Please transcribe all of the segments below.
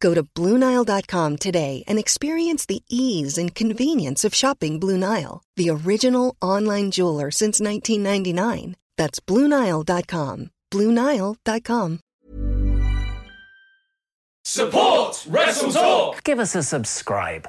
Go to BlueNile.com today and experience the ease and convenience of shopping Blue Nile, the original online jeweler since 1999. That's BlueNile.com. BlueNile.com. Support Wrestle Talk. Give us a subscribe.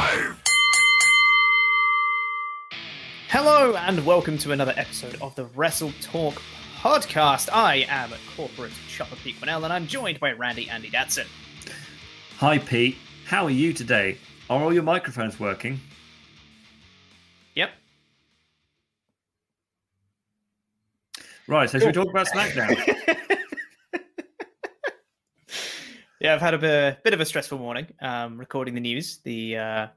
Hello and welcome to another episode of the Wrestle Talk podcast. I am corporate Chopper Pete Quinnell and I'm joined by Randy Andy Datson. Hi, Pete. How are you today? Are all your microphones working? Yep. Right, so should we talk about SmackDown? Yeah, I've had a bit, bit of a stressful morning um, recording the news. The uh,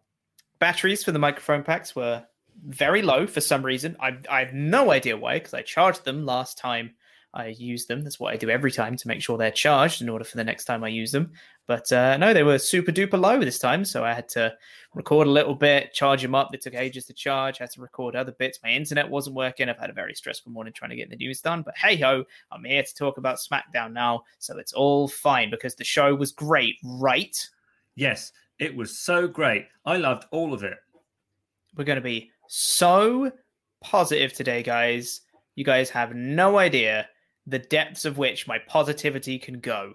batteries for the microphone packs were very low for some reason. I, I have no idea why, because I charged them last time I used them. That's what I do every time to make sure they're charged in order for the next time I use them. But uh, no, they were super duper low this time, so I had to record a little bit, charge them up. They took ages to charge. I had to record other bits. My internet wasn't working. I've had a very stressful morning trying to get the news done. But hey ho, I'm here to talk about SmackDown now, so it's all fine because the show was great, right? yes, it was so great. I loved all of it. We're going to be so positive today, guys. You guys have no idea the depths of which my positivity can go.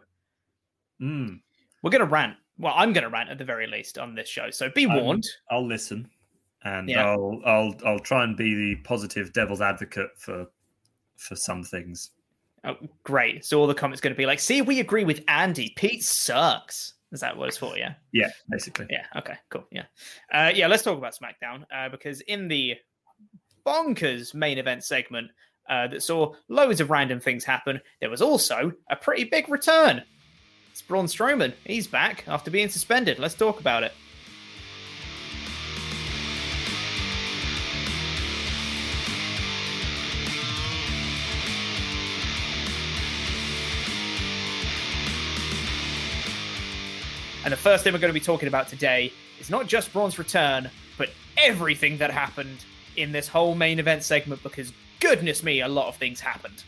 Mm. We're going to rant. Well, I'm going to rant at the very least on this show. So be Um, warned. I'll listen, and Yeah. I'll I'll I'll try and be the positive devil's advocate for for some things. Oh, great. So all the comments going to be like, see, we agree with Andy. Pete sucks. Is that what it's for? Yeah. Yeah, basically. Yeah. Okay. Cool. Yeah. Uh, yeah. Let's talk about SmackDown uh, because in the bonkers main event segment uh, that saw loads of random things happen, there was also a pretty big return. It's Braun Strowman. He's back after being suspended. Let's talk about it. And the first thing we're going to be talking about today is not just Braun's return, but everything that happened in this whole main event segment because goodness me, a lot of things happened.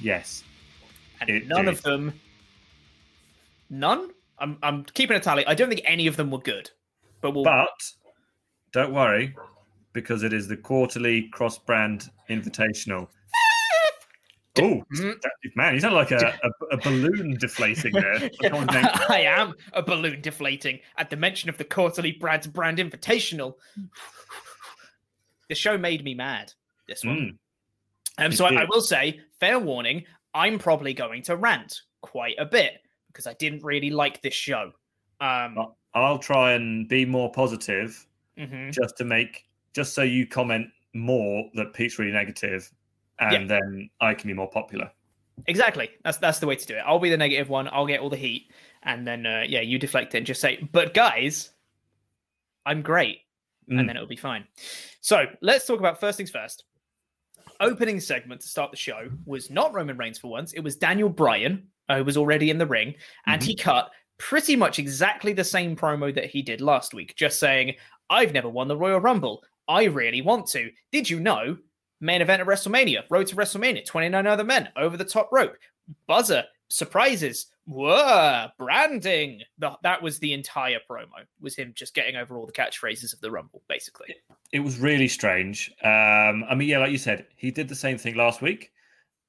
Yes. And It none did. of them none? I'm I'm keeping a tally. I don't think any of them were good. But we'll But don't worry, because it is the quarterly cross brand invitational. Oh, man, you sound like a, a, a balloon deflating there. Someone's I am a balloon deflating at the mention of the quarterly Brad's brand invitational. The show made me mad. This one. Mm, Um, so I, I will say, fair warning, I'm probably going to rant quite a bit because I didn't really like this show. Um, I- I'll try and be more positive mhm. just to make, just so you comment more that Pete's really negative and then I can be more popular. Exactly. That's that's the way to do it. I'll be the negative one. I'll get all the heat, and then uh, yeah, you deflect it and just say, "But guys, I'm great," Mm. and then it'll be fine. So let's talk about first things first. Opening segment to start the show was not Roman Reigns for once. It was Daniel Bryan, uh, who was already in the ring, and he cut pretty much exactly the same promo that he did last week, just saying, I've never won the Royal Rumble. I really want to. Did you know? Main event of WrestleMania, road to WrestleMania, 29 other men, over the top rope, buzzer, surprises, whoa, branding. The, that was the entire promo, was him just getting over all the catchphrases of the Rumble, basically. It was really strange. Um, I mean, yeah, like you said, he did the same thing last week.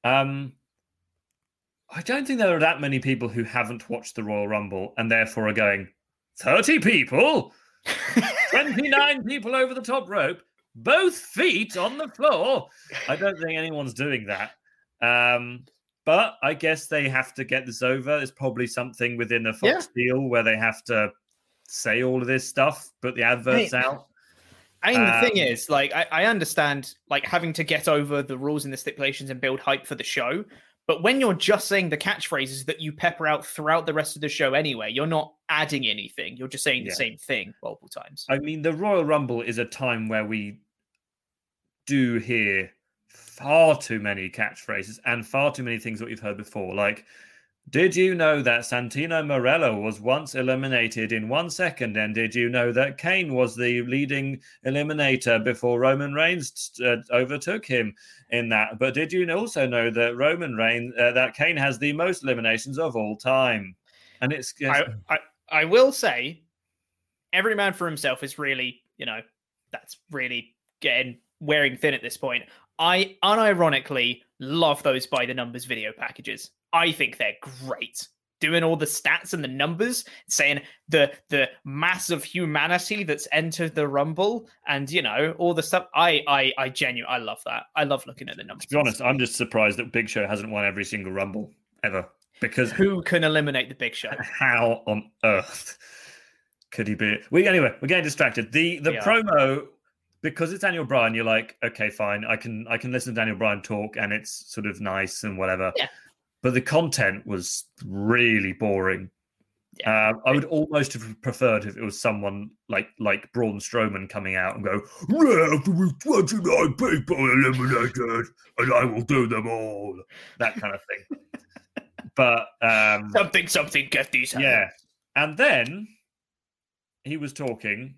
Um, I don't think there are that many people who haven't watched the Royal Rumble and therefore are going, 30 people? 29 people over the top rope, both feet on the floor. I don't think anyone's doing that. Um, but I guess they have to get this over. It's probably something within the Fox yeah. deal where they have to say all of this stuff, put the adverts out. I mean, the um, thing is, like, I, I understand, like, having to get over the rules and the stipulations and build hype for the show. But when you're just saying the catchphrases that you pepper out throughout the rest of the show anyway, you're not adding anything. You're just saying yeah. the same thing multiple times. I mean, the Royal Rumble is a time where we do hear far too many catchphrases and far too many things that we've heard before. Like, did you know that Santino Marella was once eliminated in one second? And did you know that Kane was the leading eliminator before Roman Reigns uh, overtook him in that? But did you also know that Roman Reigns, uh, that Kane has the most eliminations of all time? And it's. it's... I, I, I will say, every man for himself is really, you know, that's really getting wearing thin at this point. I unironically love those by the numbers video packages. I think they're great. Doing all the stats and the numbers, saying the the mass of humanity that's entered the rumble, and you know all the stuff. I I I genuinely I love that. I love looking at the numbers. To be honest, I'm just surprised that Big Show hasn't won every single rumble ever. Because who can eliminate the Big Show? How on earth could he be? We anyway, we're getting distracted. The the promo because it's Daniel Bryan, you're like, okay, fine, I can I can listen to Daniel Bryan talk, and it's sort of nice and whatever. Yeah. But the content was really boring. Yeah. Uh, I would almost have preferred if it was someone like like Braun Strowman coming out and go, "Yeah, there was 29 people eliminated, and I will do them all." That kind of thing. but um, something, something, get these. Yeah, and then he was talking,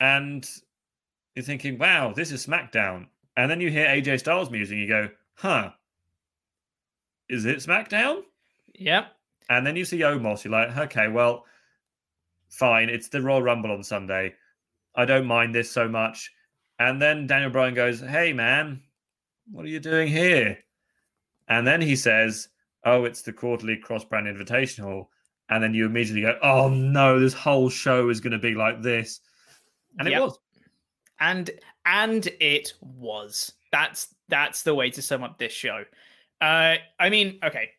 and you're thinking, wow, this is SmackDown. And then you hear AJ Styles music and you go, huh, is it SmackDown? Yep. And then you see Omos, you're like, okay, well, fine. It's the Royal Rumble on Sunday. I don't mind this so much. And then Daniel Bryan goes, hey, man, what are you doing here? And then he says, oh, it's the quarterly cross brand invitational. And then you immediately go, oh, no, this whole show is going to be like this. And yep. it was and and it was. That's that's the way to sum up this show. Uh, I mean, okay,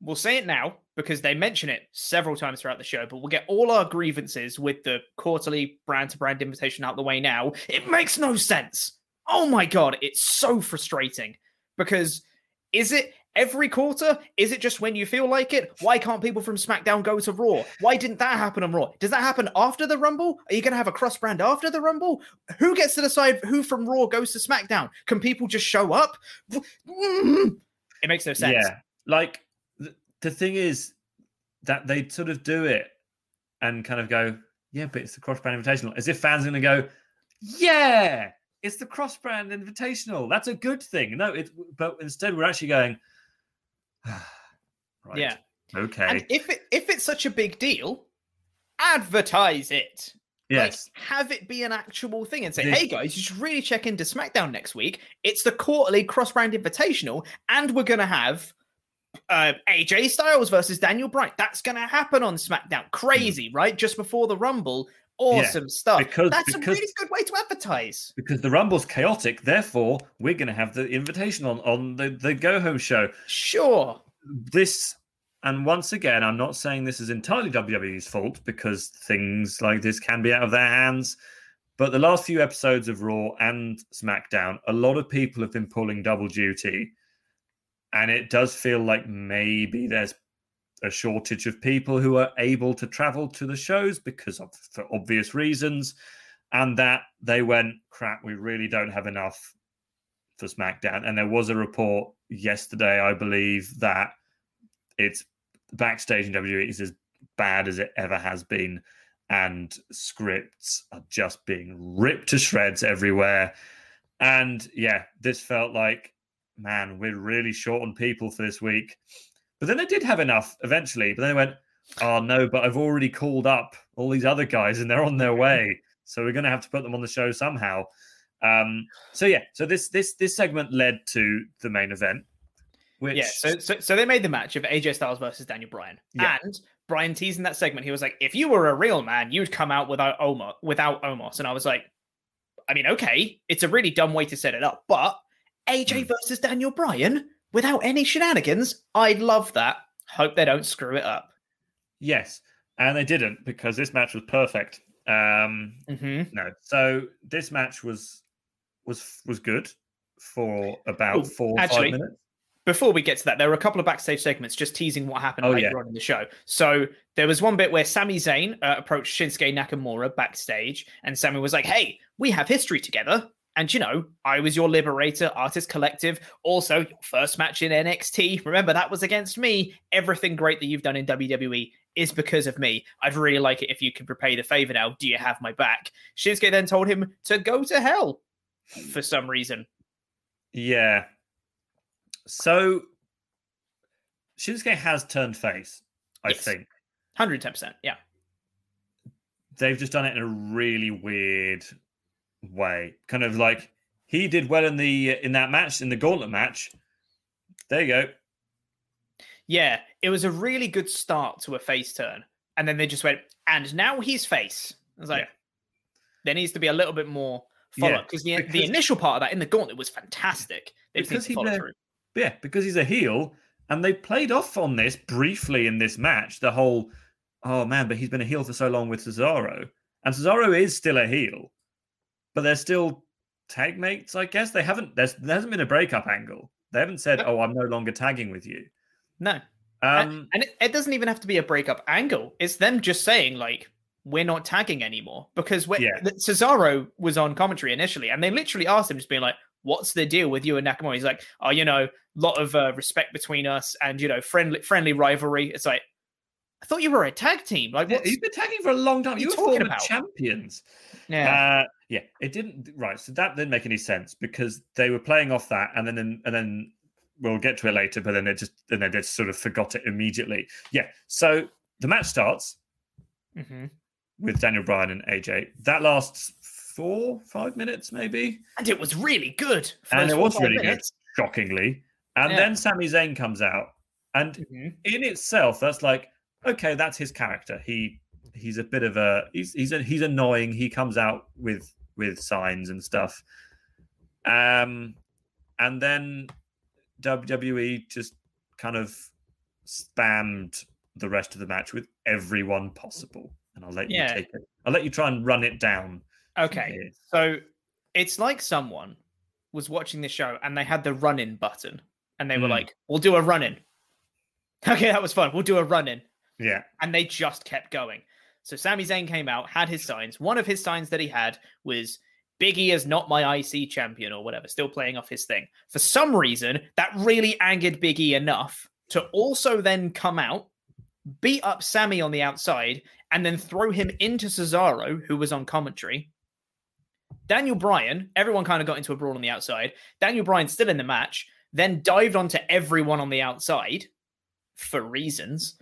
we'll say it now because they mention it several times throughout the show, but we'll get all our grievances with the quarterly brand to brand invitation out the way now. It makes no sense. Oh my god, it's so frustrating because is it every quarter? Is it just when you feel like it? Why can't people from SmackDown go to Raw? Why didn't that happen on Raw? Does that happen after the Rumble? Are you going to have a cross brand after the Rumble? Who gets to decide who from Raw goes to SmackDown? Can people just show up? It makes no sense. Yeah. Like the, the thing is that they sort of do it and kind of go, yeah, but it's the cross brand invitational. As if fans are going to go, yeah, it's the cross brand invitational. That's a good thing. No, it, but instead we're actually going, right. Yeah. Okay. And if it if it's such a big deal, advertise it. Yes. Like, have it be an actual thing and say, this... hey guys, you should really check into SmackDown next week. It's the quarterly cross brand invitational, and we're gonna have uh, AJ Styles versus Daniel Bryan. That's gonna happen on SmackDown. Crazy, mm. right? Just before the Rumble. Awesome yeah, stuff. Because, That's because, a really good way to advertise. Because the Rumble's chaotic, therefore we're going to have the invitation on on the the Go Home show. Sure. This and once again, I'm not saying this is entirely WWE's fault because things like this can be out of their hands. But the last few episodes of Raw and SmackDown, a lot of people have been pulling double duty. And it does feel like maybe there's a shortage of people who are able to travel to the shows because of for obvious reasons, and that they went crap. We really don't have enough for SmackDown, and there was a report yesterday, I believe, that it's backstage in WWE is as bad as it ever has been. And scripts are just being ripped to shreds everywhere. And yeah, this felt like, man, we're really short on people for this week. But then they did have enough eventually. But then they went, oh no, but I've already called up all these other guys and they're on their way. So we're going to have to put them on the show somehow. Um, so yeah, so this this this segment led to the main event. Which... Yeah, so, so so they made the match of AJ Styles versus Daniel Bryan, yeah. and Bryan teased in that segment. He was like, "If you were a real man, you'd come out without Omos." Without Omos, and I was like, "I mean, okay, it's a really dumb way to set it up, but AJ mm. versus Daniel Bryan without any shenanigans, I'd love that. Hope they don't screw it up." Yes, and they didn't because this match was perfect. Um, mm-hmm. No, so this match was was was good for about Ooh, four actually, five minutes. Before we get to that, there were a couple of backstage segments just teasing what happened oh, later yeah. on in the show. So there was one bit where Sami Zayn uh, approached Shinsuke Nakamura backstage, and Sami was like, "Hey, we have history together." And you know, I was your liberator, Artist Collective. Also, your first match in NXT. Remember, that was against me. Everything great that you've done in WWE is because of me. I'd really like it if you could repay the favor now. Do you have my back? Shinsuke then told him to go to hell for some reason. Yeah. So Shinsuke has turned face, I yes. think. 110%. Yeah. They've just done it in a really weird way. Kind of like he did well in the in that match, in the gauntlet match. There you go. Yeah, it was a really good start to a face turn. And then they just went, and now he's face. I was like, yeah. there needs to be a little bit more follow up because the, the initial part of that in the gauntlet was fantastic. They because he through. Yeah, because he's a heel, and they played off on this briefly in this match. The whole, oh man, but he's been a heel for so long with Cesaro, and Cesaro is still a heel, but they're still tag mates. I guess they haven't. There's there hasn't been a breakup angle. They haven't said, "Oh, I'm no longer tagging with you." No, um, and, and it, it doesn't even have to be a breakup angle. It's them just saying like, we're not tagging anymore because when yeah. Cesaro was on commentary initially, and they literally asked him, just being like, "What's the deal with you and Nakamura?" He's like, "Oh, you know, a lot of uh, respect between us, and you know, friendly friendly rivalry." It's like, I thought you were a tag team. Like, yeah, you've been tagging for a long time. You were former about? champions. Yeah, uh, yeah. It didn't right. So that didn't make any sense because they were playing off that, and then and then we'll get to it later. But then they just and then they just sort of forgot it immediately. Yeah. So the match starts. Mm-hmm with Daniel Bryan and AJ. That lasts four, five minutes, maybe. And it was really good. And it was really minutes. good, shockingly. And yeah. then Sami Zayn comes out. And mm-hmm. in itself, that's like, okay, that's his character. He he's a bit of a he's he's a, he's annoying. He comes out with with signs and stuff. Um and then WWE just kind of spammed the rest of the match with everyone possible and I'll let yeah. you take it. I'll let you try and run it down. Okay. So it's like someone was watching the show and they had the run in button and they mm. were like, we'll do a run in. Okay, that was fun. We'll do a run in. Yeah. And they just kept going. So Sami Zayn came out, had his signs. One of his signs that he had was Biggie is not my IC champion or whatever, still playing off his thing. For some reason, that really angered Biggie enough to also then come out, beat up Sami on the outside, and then throw him into Cesaro, who was on commentary. Daniel Bryan, everyone kind of got into a brawl on the outside. Daniel Bryan still in the match, then dived onto everyone on the outside for reasons.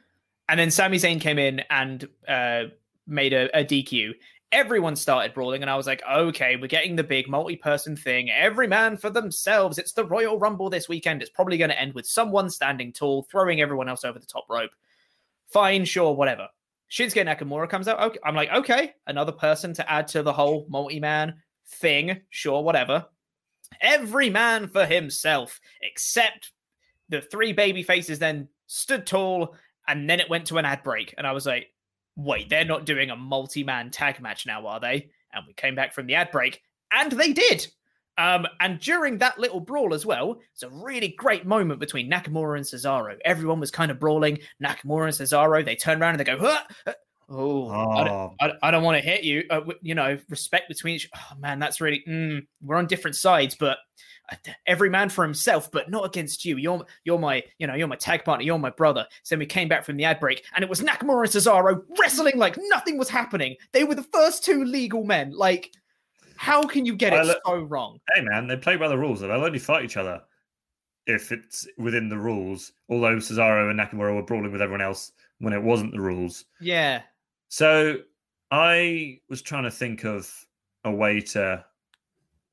And then Sami Zayn came in and uh, made a, a DQ. Everyone started brawling, and I was like, okay, we're getting the big multi person thing. Every man for themselves. It's the Royal Rumble this weekend. It's probably going to end with someone standing tall, throwing everyone else over the top rope. Fine, sure, whatever. Shinsuke Nakamura comes out. Okay, I'm like, okay, another person to add to the whole multi-man thing. Sure, whatever. Every man for himself, except the three baby faces then stood tall, and then it went to an ad break. And I was like, wait, they're not doing a multi-man tag match now, are they? And we came back from the ad break, and they did. Um, and during that little brawl as well, it's a really great moment between Nakamura and Cesaro. Everyone was kind of brawling. Nakamura and Cesaro, they turn around and they go, huh, Oh, I don't, I, I don't want to hit you. Uh, you know, respect between each. Oh man, that's really. Mm, we're on different sides, but every man for himself, but not against you. You're you're my you know you're my tag partner. You're my brother. So then we came back from the ad break, and it was Nakamura and Cesaro wrestling like nothing was happening. They were the first two legal men. Like, how can you get I it uh, so wrong? Hey man, they play by the rules. and They'll only fight each other if it's within the rules. Although Cesaro and Nakamura were brawling with everyone else when it wasn't the rules. Yeah. So I was trying to think of a way to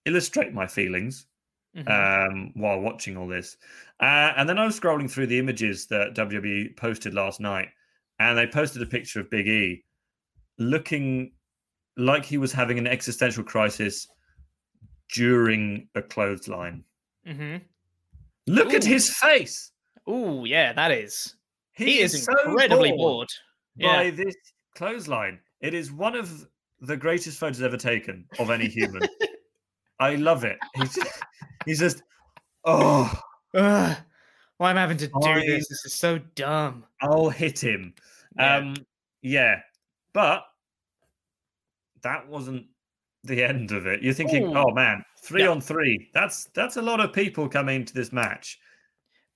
illustrate my feelings Mhm. um, while watching all this. Uh, and then I was scrolling through the images that WWE posted last night, and they posted a picture of Big E looking like he was having an existential crisis during a clothesline. hmm Look at his face. Oh yeah, that is. He, He, is, so incredibly bored bored. by Yeah. this clothesline. It is one of the greatest photos ever taken of any human. I love it. He's just, he's just oh, Ugh, why am I having to do I- this? This is so dumb. I'll hit him. Yeah. Um, yeah, but that wasn't the end of it. You're thinking, Ooh. oh man, three Yeah. on three. That's that's a lot of people coming to this match.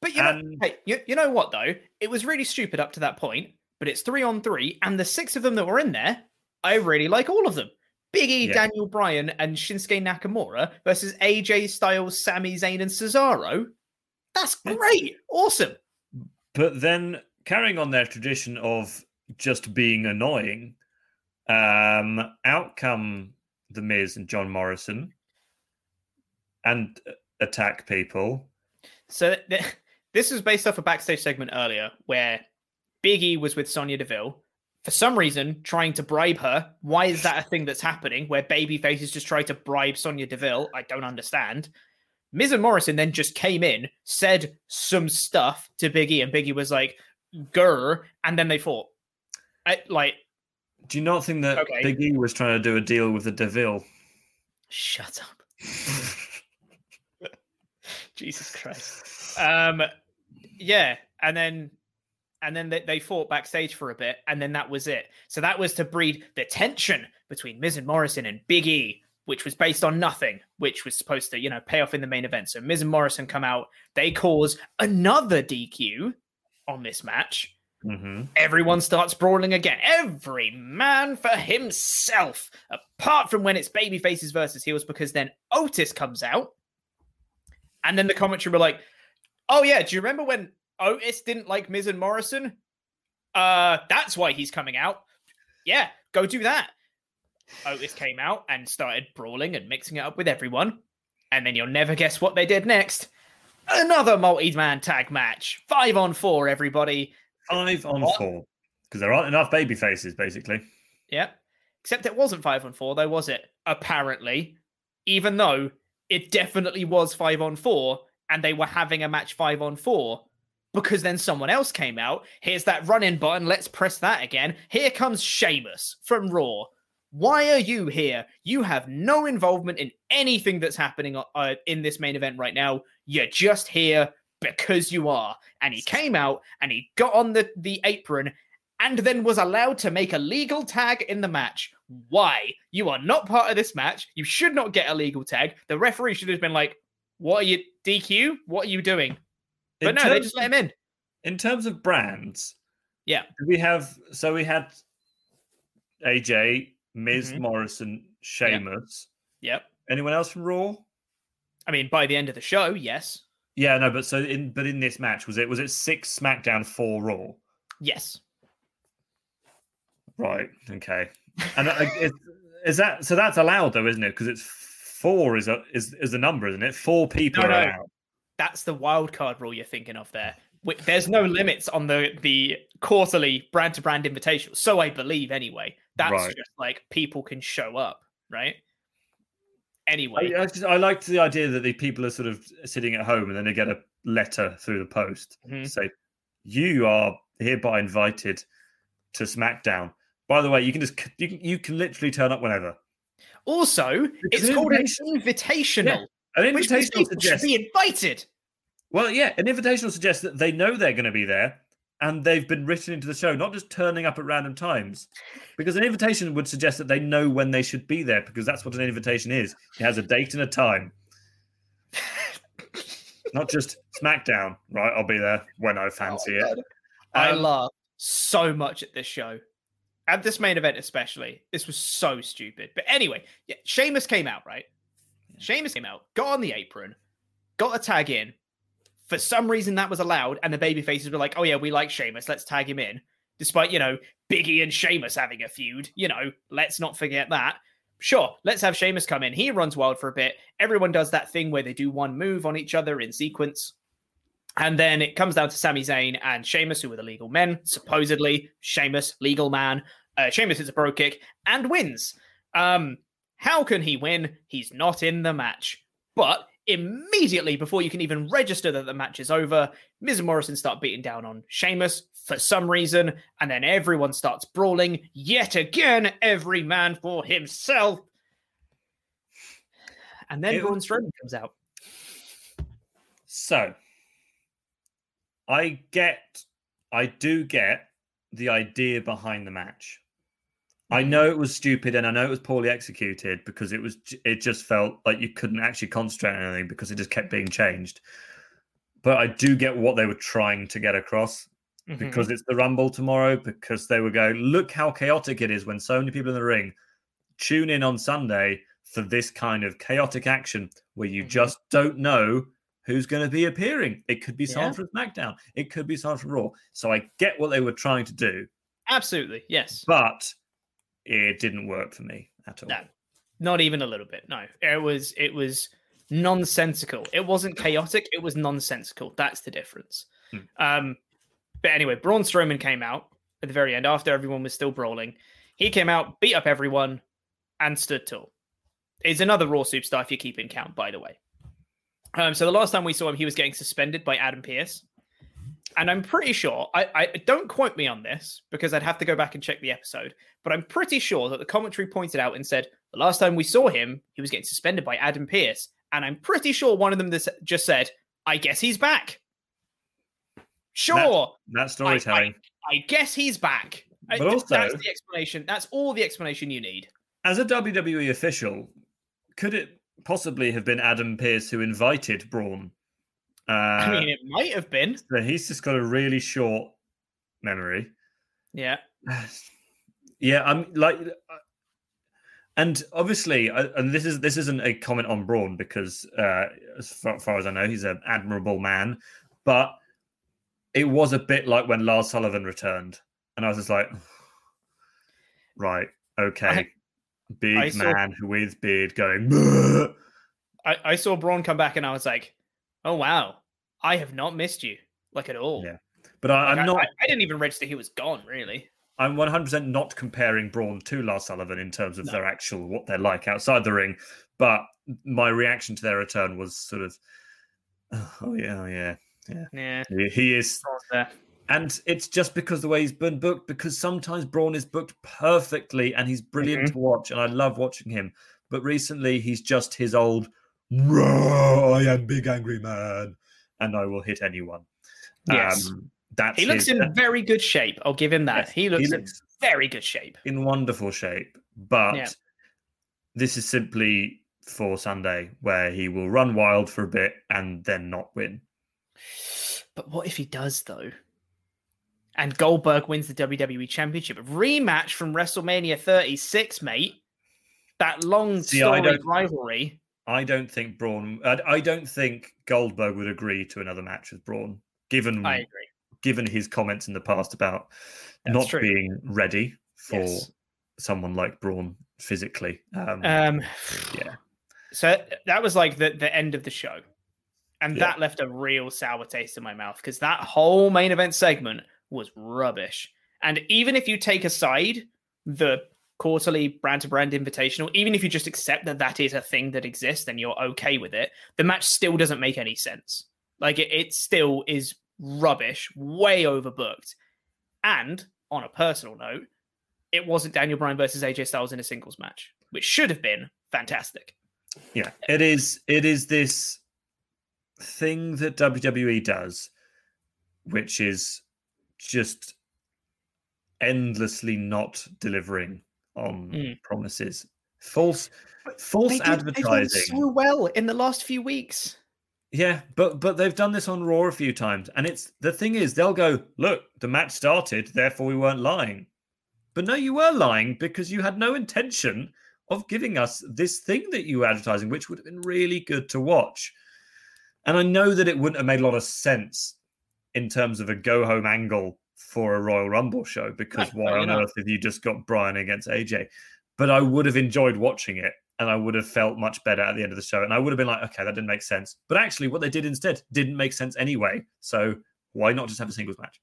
But you know, hey, you, you know what though? It was really stupid up to that point. But it's three on three, and the six of them that were in there, I really like all of them. Big E, Yeah. Daniel Bryan, and Shinsuke Nakamura versus AJ Styles, Sami Zayn, and Cesaro. That's great, awesome. But then carrying on their tradition of just being annoying, um, out come the Miz and John Morrison and uh, attack people. So th- this was based off a backstage segment earlier where Big E was with Sonya Deville. For some reason, trying to bribe her. Why is that a thing that's happening? Where baby faces just try to bribe Sonya Deville? I don't understand. Miz and Morrison then just came in, said some stuff to Big E, and Big E was like, "Grr," and then they fought. I, like, Do you not think that Okay. Big E was trying to do a deal with the Deville? shut up. Jesus Christ. Um, yeah, and then and then they, they fought backstage for a bit, and then that was it. So that was to breed the tension between Miz and Morrison and Big E, which was based on nothing, which was supposed to you know pay off in the main event. So Miz and Morrison come out, they cause another DQ on this match. hmm Everyone starts brawling again. Every man for himself. Apart from when it's baby faces versus heels, because then Otis comes out. And then the commentary were like, oh yeah, do you remember when Otis didn't like Miz and Morrison? Uh, that's why he's coming out. Yeah, go do that. Otis came out and started brawling and mixing it up with everyone. And then you'll never guess what they did next. Another multi-man tag match. Five on four, everybody. Five on What? four. Because there aren't enough baby faces, basically. Yeah. Except it wasn't five on four, though, was it? Apparently. Even though it definitely was five on four, and they were having a match five on four. Because then someone else came out. Here's that run in button. Let's press that again. Here comes Sheamus from Raw. Why are you here? You have no involvement in anything that's happening uh, in this main event right now. You're just here because you are. And he came out and he got on the, the apron and then was allowed to make a legal tag in the match. Why? You are not part of this match. You should not get a legal tag. The referee should have been like, What are you, DQ? What are you doing? But In no, they just let him in. In terms of brands, Yeah. we have so we had AJ, Miz, Mhm. Morrison, Sheamus. Yep. Anyone else from Raw? I mean, by the end of the show, yes. Yeah, no, but so in but in this match was it was it six SmackDown, four Raw? Yes. Right. Okay. And uh, is, is that so? That's allowed though, isn't it? Because it's four is a is is the number, isn't it? Four people No, are no. Allowed. That's the wild card rule you're thinking of there. There's no limits on the the quarterly brand to brand invitation. So I believe anyway. That's Right. just like people can show up, right? Anyway. I, I, just, I liked the idea that the people are sort of sitting at home and then they get a letter through the post Mhm. say, "You are hereby invited to SmackDown." By the way, you can just you can, you can literally turn up whenever. Also, It's it's called an invitation. invitational, An invitational should suggests be invited. well, yeah, an invitational suggests that they know they're going to be there and they've been written into the show, not just turning up at random times. Because an invitation would suggest that they know when they should be there, because that's what an invitation is. It has a date and a time. not just SmackDown, right? I'll be there when I fancy Oh, it. I Um, laughed so much at this show. At this main event, especially. This was so stupid. But anyway, yeah, Sheamus came out, right? Sheamus came out, got on the apron, got a tag in. For some reason, that was allowed, and the baby faces were like, oh, yeah, we like Sheamus. Let's tag him in. Despite, you know, Biggie and Sheamus having a feud. You know, let's not forget that. Sure, let's have Sheamus come in. He runs wild for a bit. Everyone does that thing where they do one move on each other in sequence. And then it comes down to Sami Zayn and Sheamus, who were the legal men, supposedly. Sheamus, legal man. Uh, Sheamus hits a bro kick and wins. Um, how can he win? He's not in the match. But immediately before you can even register that the match is over, Miz and Morrison start beating down on Sheamus for some reason, and then everyone starts brawling yet again, every man for himself. And then It- Braun Strowman comes out. So, I get, I do get the idea behind the match. I know it was stupid and I know it was poorly executed because it was it just felt like you couldn't actually concentrate on anything because it just kept being changed. But I do get what they were trying to get across Mm-hmm. because it's the Rumble tomorrow, because they were going, look how chaotic it is when so many people in the ring. Tune in on Sunday for this kind of chaotic action where you Mhm. just don't know who's going to be appearing. It could be someone Yeah. from SmackDown, it could be someone from Raw. So I get what they were trying to do, Absolutely, yes. but it didn't work for me at all. No, not even a little bit. No, it was it was nonsensical. It wasn't chaotic. It was nonsensical. That's the difference. Hmm. Um, but anyway, Braun Strowman came out at the very end after everyone was still brawling. He came out, beat up everyone, and stood tall. Is another Raw superstar if you keep in count, by the way. Um, so the last time we saw him, he was getting suspended by Adam Pearce. And I'm pretty sure, I, I don't quote me on this because I'd have to go back and check the episode, but I'm pretty sure that the commentary pointed out and said the last time we saw him, he was getting suspended by Adam Pearce. And I'm pretty sure one of them this- just said, I guess he's back. Sure, That's storytelling. I guess he's back. I- But also- that's the explanation. That's all the explanation you need. As a WWE official, could it possibly have been Adam Pearce who invited Braun? Uh, I mean, it might have been. so he's just got a really short memory. Yeah. yeah, I'm like, uh, and obviously, and this is this isn't a comment on Braun because, uh, as far, far as I know, he's an admirable man, but it was a bit like when Lars Sullivan returned, and I was just like, right, okay, big I saw- man with beard going. I, I saw Braun come back and I was like, oh, wow. I have not missed you, like at all. Yeah. But I, Like, I'm not. I, I didn't even register he was gone, really. I'm 100% not comparing Braun to Lars Sullivan in terms of their actual what they're like outside the ring, but my reaction to their return was sort of, oh yeah, oh, yeah, yeah. Yeah. He, he is, and it's just because the way he's been booked. Because sometimes Braun is booked perfectly, and he's brilliant Mhm. to watch, and I love watching him. But recently, he's just his old, "Roar, I am big angry man, and I will hit anyone. Yes. Um, that's He looks his- in very good shape. I'll give him that. Yes, he he looks looks- in very good shape. in wonderful shape. But Yeah. this is simply for Sunday, where he will run wild for a bit and then not win. But what if he does, though? And Goldberg wins the WWE Championship. Rematch from WrestleMania 36, mate. That long See, storied rivalry. I don't think Braun. I, I don't think Goldberg would agree to another match with Braun, given I agree. given his comments in the past about That's not true. being ready for Yes. someone like Braun physically. Um, Um, yeah, So that was like the, the end of the show. And Yeah. that left a real sour taste in my mouth because that whole main event segment was rubbish. And even if you take aside the quarterly brand to brand invitational, even if you just accept that that is a thing that exists and you're okay with it, the match still doesn't make any sense. Like it, it still is rubbish, way overbooked. And on a personal note, it wasn't Daniel Bryan versus AJ Styles in a singles match, which should have been fantastic. yeah. It is. It is this thing that WWE does, which is just endlessly not delivering on Mm. promises. False, false They did- they've done advertising. so well in the last few weeks. Yeah, but but they've done this on Raw a few times, and it's the thing is they'll go, look, the match started, therefore we weren't lying. But no, you were lying because you had no intention of giving us this thing that you were advertising, which would have been really good to watch. And I know that it wouldn't have made a lot of sense in terms of a go home angle for a Royal Rumble show because why on earth have you just got Bryan against AJ? But I would have enjoyed watching it and I would have felt much better at the end of the show. And I would have been like, okay, that didn't make sense. But actually, what they did instead didn't make sense anyway. So why not just have a singles match?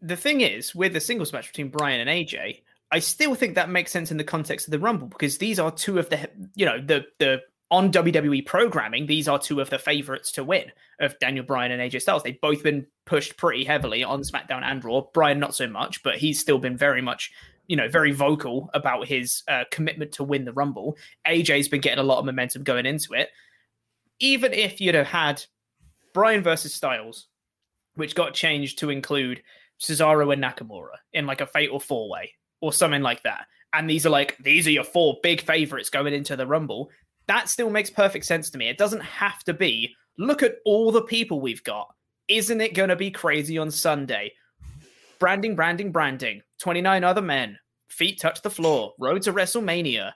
The thing is, with the singles match between Bryan and AJ, I still think that makes sense in the context of the Rumble because these are two of the, you know, the the on WWE programming, these are two of the favorites to win of Daniel Bryan and AJ Styles. They've both been pushed pretty heavily on SmackDown and Raw. Bryan not so much, but he's still been very much, you know, very vocal about his uh, commitment to win the Rumble. AJ's been getting a lot of momentum going into it. Even if you'd have had Bryan versus Styles, which got changed to include Cesaro and Nakamura in like a fatal four way or something like that. And these are like, these are your four big favorites going into the Rumble. That still makes perfect sense to me. It doesn't have to be, look at all the people we've got. Isn't it going to be crazy on Sunday? Branding, branding, branding. 29 other men. Feet touch the floor. Road to WrestleMania.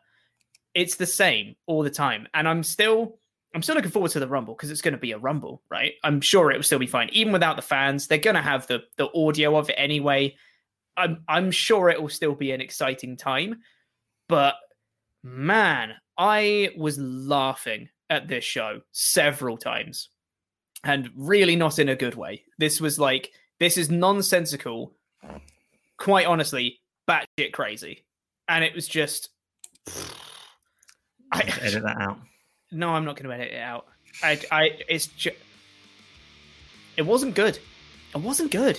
It's the same all the time. And I'm still I'm still looking forward to the Rumble because it's going to be a Rumble, right? I'm sure it will still be fine, even without the fans. They're going to have the the audio of it anyway. I'm I'm sure it will still be an exciting time, but man, I was laughing at this show several times, and really not in a good way. This was like this is nonsensical, quite honestly, batshit crazy, and it was just. I, Edit that out. no, I'm not going to edit it out. I, I, it's just, it wasn't good. It wasn't good.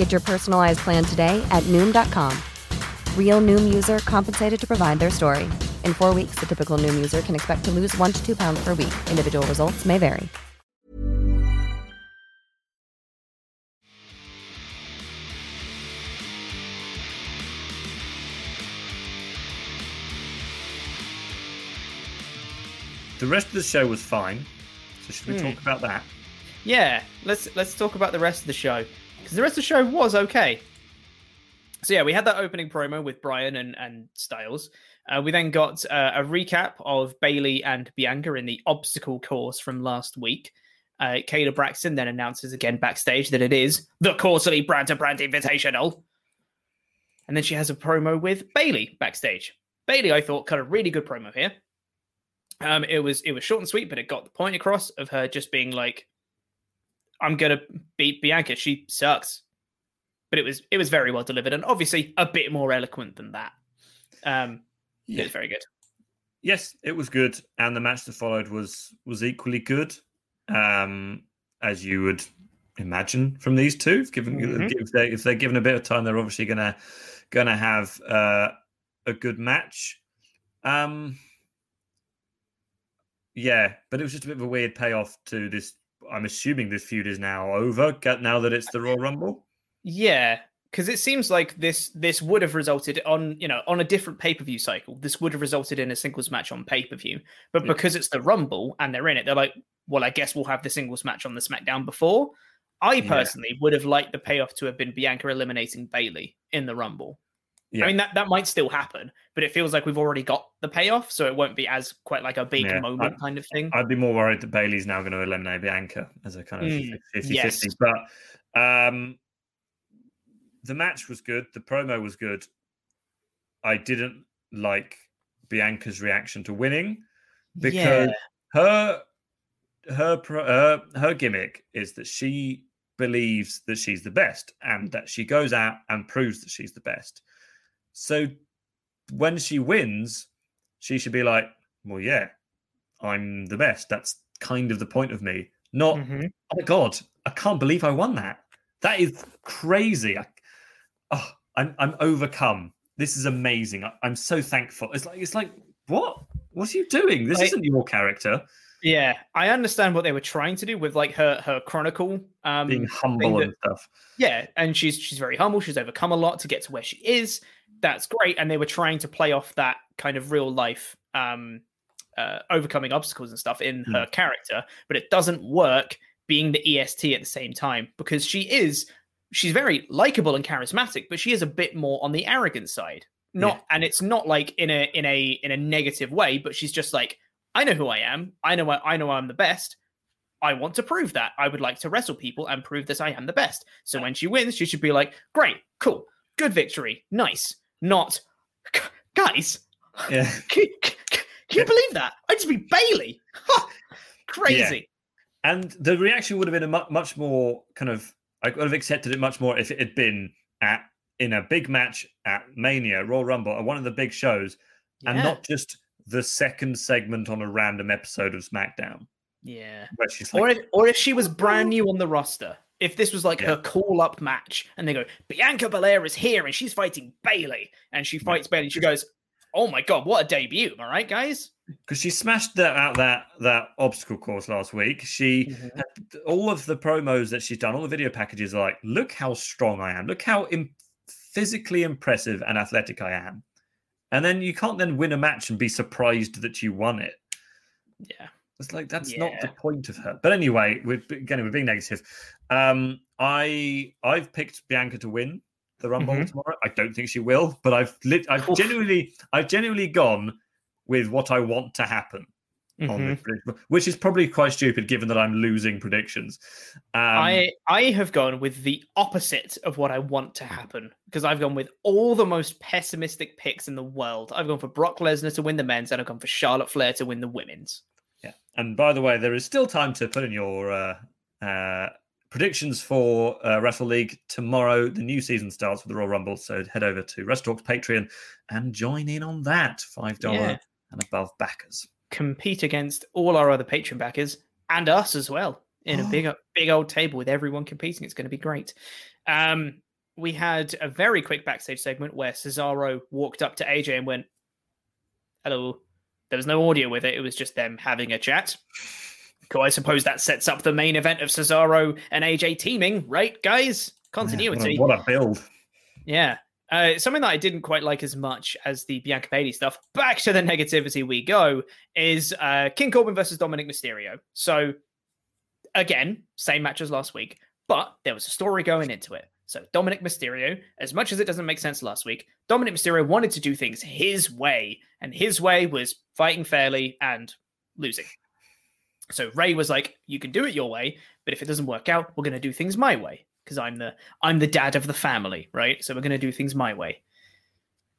Get your personalized plan today at Noom.com. Real Noom user compensated to provide their story. In four weeks, the typical Noom user can expect to lose one to two pounds per week. Individual results may vary. The rest of the show was fine. So should we Hmm. talk about that? Yeah, let's let's talk about the rest of the show because the rest of the show was okay. So yeah, we had that opening promo with Bryan and and Styles. Uh, we then got uh, a recap of Bayley and Bianca in the obstacle course from last week. Uh, Kayla Braxton then announces again backstage that it is the quarterly brand to brand invitational. And then she has a promo with Bayley backstage. Bayley, I thought, cut a really good promo here. Um, it was it was short and sweet, but it got the point across of her just being like, "I'm gonna beat Bianca. She sucks." But it was it was very well delivered, and obviously a bit more eloquent than that. Um, yeah. It was very good. Yes, it was good, and the match that followed was was equally good, um, as you would imagine from these two. Given mm-hmm. if they if they're given a bit of time, they're obviously gonna gonna have uh, a good match. Um, yeah, but it was just a bit of a weird payoff to this. I'm assuming this feud is now over. Now that it's the Royal Rumble. Yeah, because it seems like this this would have resulted on you know on a different pay per view cycle. This would have resulted in a singles match on pay per view, but yeah. because it's the Rumble and they're in it, they're like, well, I guess we'll have the singles match on the SmackDown before. I personally yeah. would have liked the payoff to have been Bianca eliminating Bayley in the Rumble. Yeah. I mean that that might still happen, but it feels like we've already got the payoff, so it won't be as quite like a big yeah, moment I'd, kind of thing. I'd be more worried that Bayley's now going to eliminate Bianca as a kind of mm, 50 yes. 50. But um, the match was good, the promo was good. I didn't like Bianca's reaction to winning because yeah. her her pro, her her gimmick is that she believes that she's the best and that she goes out and proves that she's the best. So when she wins, she should be like, well, yeah, I'm the best. That's kind of the point of me. Not, mm-hmm. oh my God, I can't believe I won that. That is crazy. I, oh, I'm, I'm overcome. This is amazing. I, am so thankful. It's like, it's like, what? What are you doing? This I, isn't your character. Yeah, I understand what they were trying to do with like her her chronicle um being humble that, and stuff. Yeah, and she's she's very humble. She's overcome a lot to get to where she is that's great. And they were trying to play off that kind of real life um, uh, overcoming obstacles and stuff in mm. her character, but it doesn't work being the EST at the same time because she is she's very likable and charismatic, but she is a bit more on the arrogant side. Not yeah. and it's not like in a in a in a negative way, but she's just like, I know who I am. I know I, I know I'm the best. I want to prove that. I would like to wrestle people and prove that I am the best. So when she wins, she should be like, great, cool, good victory, nice not guys. Yeah. Can, can, can you believe that? I just be Bayley. Crazy. Yeah. And the reaction would have been a mu- much more kind of. I would have accepted it much more if it had been at in a big match at Mania, Royal Rumble, or one of the big shows, yeah. and not just the second segment on a random episode of SmackDown. Yeah. Like, or if or if she was brand new on the roster if this was like yeah. her call up match and they go, Bianca Belair is here and she's fighting Bayley and she fights yeah. Bayley, she goes, Oh my god, what a debut! All right, guys. Because she smashed that out that that obstacle course last week. She mm-hmm. all of the promos that she's done, all the video packages are like, look how strong I am, look how Im- physically impressive and athletic I am. And then you can't then win a match and be surprised that you won it. Yeah. It's like that's yeah. not the point of her. But anyway, we're again we're being negative. Um, I I've picked Bianca to win the Rumble mm-hmm. tomorrow. I don't think she will, but I've lit, I've Oof. genuinely I've genuinely gone with what I want to happen. Mm-hmm. which is probably quite stupid given that I'm losing predictions. Um, I I have gone with the opposite of what I want to happen because I've gone with all the most pessimistic picks in the world. I've gone for Brock Lesnar to win the men's and I've gone for Charlotte Flair to win the women's. Yeah, and by the way, there is still time to put in your uh, uh, predictions for uh, Wrestle League tomorrow. The new season starts with the Royal Rumble, so head over to WrestleTalk's Patreon and join in on that five dollar yeah. and above backers. Compete against all our other Patreon backers and us as well in a big big old table with everyone competing. It's going to be great. Um, we had a very quick backstage segment where Cesaro walked up to AJ and went, "Hello." There was no audio with it. It was just them having a chat. Cool. I suppose that sets up the main event of Cesaro and AJ teaming, right, guys? Continuity. Yeah, what, a, what, a, build. Yeah. Uh, something that I didn't quite like as much as the Bianca Bayley stuff. Back to the negativity we go. Is uh, King Corbin versus Dominik Mysterio. So again, same match as last week, but there was a story going into it. So Dominik Mysterio, as much as it doesn't make sense last week, Dominik Mysterio wanted to do things his way, and his way was fighting fairly and losing. So Rey was like, "You can do it your way, but if it doesn't work out, we're going to do things my way because I'm the I'm the dad of the family, right? So we're going to do things my way."